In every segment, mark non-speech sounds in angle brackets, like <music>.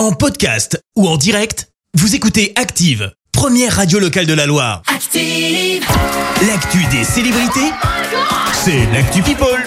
En podcast ou en direct, vous écoutez Active, première radio locale de la Loire. Active. L'actu des célébrités, c'est l'actu People.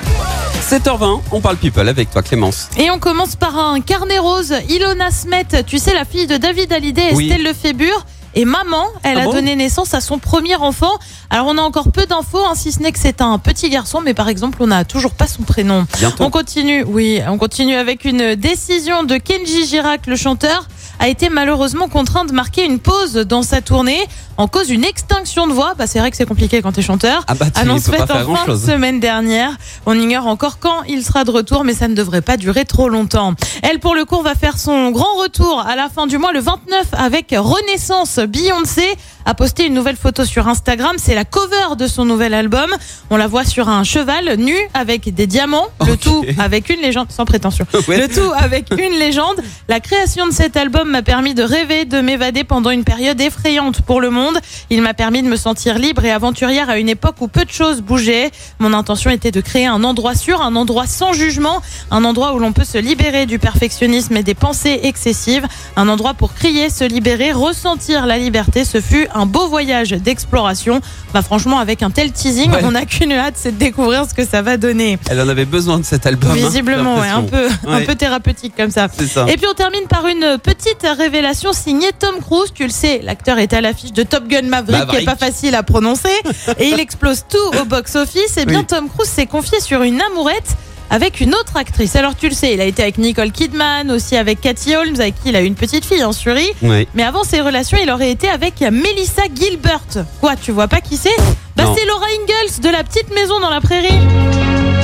7h20, on parle people avec toi Clémence. Et on commence par un carnet rose. Ilona Smet, tu sais, la fille de David Hallyday, Oui. Estelle Lefébure. Et maman, elle Ah a bon donné naissance à son premier enfant. Alors on a encore peu d'infos, hein, si ce n'est que c'est un petit garçon, mais par exemple on n'a toujours pas son prénom. Bientôt. On continue, oui, on continue avec une décision de Kenji Girac, le chanteur, a été malheureusement contraint de marquer une pause dans sa tournée en cause d'une extinction de voix. Bah, c'est vrai que c'est compliqué quand t'es chanteur. Ah bah tu Annonce faite en fin de semaine dernière. On ignore encore quand il sera de retour, mais ça ne devrait pas durer trop longtemps. Elle, pour le coup, va faire son grand retour à la fin du mois, le 29, avec Renaissance. Beyoncé a posté une nouvelle photo sur Instagram. C'est la cover de son nouvel album. On la voit sur un cheval nu avec des diamants. Le tout avec une légende, sans prétention. <laughs> Ouais. Le tout avec une légende. La création de cet album m'a permis de rêver, de m'évader pendant une période effrayante pour le monde. Il m'a permis de me sentir libre et aventurière à une époque où peu de choses bougeaient. Mon intention était de créer un endroit sûr, un endroit sans jugement, un endroit où l'on peut se libérer du perfectionnisme et des pensées excessives, un endroit pour crier, se libérer, ressentir la liberté. Ce fut un beau voyage d'exploration. Bah franchement, avec un tel teasing, Ouais. on n'a qu'une hâte, c'est de découvrir ce que ça va donner. Elle en avait besoin de cet album. hein, Visiblement, ouais, un peu, un peu thérapeutique comme ça. Et puis on termine par une petite révélation signée Tom Cruise. Tu le sais, l'acteur est à l'affiche de Top Gun Maverick, Maverick. qui est pas facile à prononcer, et il explose tout au box-office. Et bien Oui. Tom Cruise s'est confié sur une amourette avec une autre actrice. Alors tu le sais, il a été avec Nicole Kidman, aussi avec Cathy Holmes, avec qui il a une petite fille, en Suri. Oui. Mais avant ces relations, il aurait été avec Melissa Gilbert. Quoi, tu vois pas qui c'est? Bah c'est Laura Ingalls de la petite maison dans la prairie.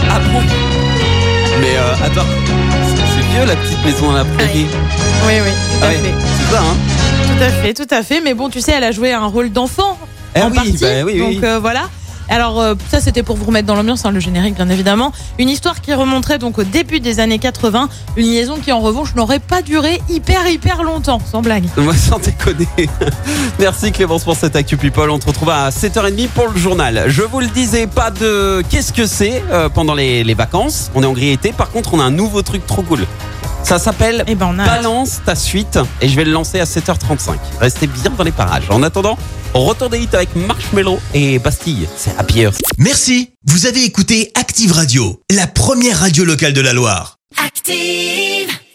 Ah bon? Mais euh, attends, c'est vieux la petite maison à la prairie. Oui, oui, tout Ah à ouais, fait. c'est ça hein Tout à fait, tout à fait. Mais bon, tu sais, elle a joué un rôle d'enfant Ah en oui, partie. bah oui, oui. donc euh, voilà. Alors euh, ça c'était pour vous remettre dans l'ambiance, hein, le générique bien évidemment. Une histoire qui remonterait donc au début des années 80. Une liaison qui en revanche n'aurait pas duré hyper hyper longtemps, sans blague. Moi sans déconner. Merci Clémence pour cette Actu People. On te retrouve à 7h30 pour le journal. Je vous le disais, pas de qu'est-ce que c'est euh, pendant les, les vacances. On est en gris été. Par contre, on a un nouveau truc trop cool. Ça s'appelle Eh ben. Balance ta suite et je vais le lancer à 7h35. Restez bien dans les parages. En attendant, retour des hits avec Marshmello et Bastille. C'est Happy Earth. Merci, vous avez écouté Active Radio, la première radio locale de la Loire. Active.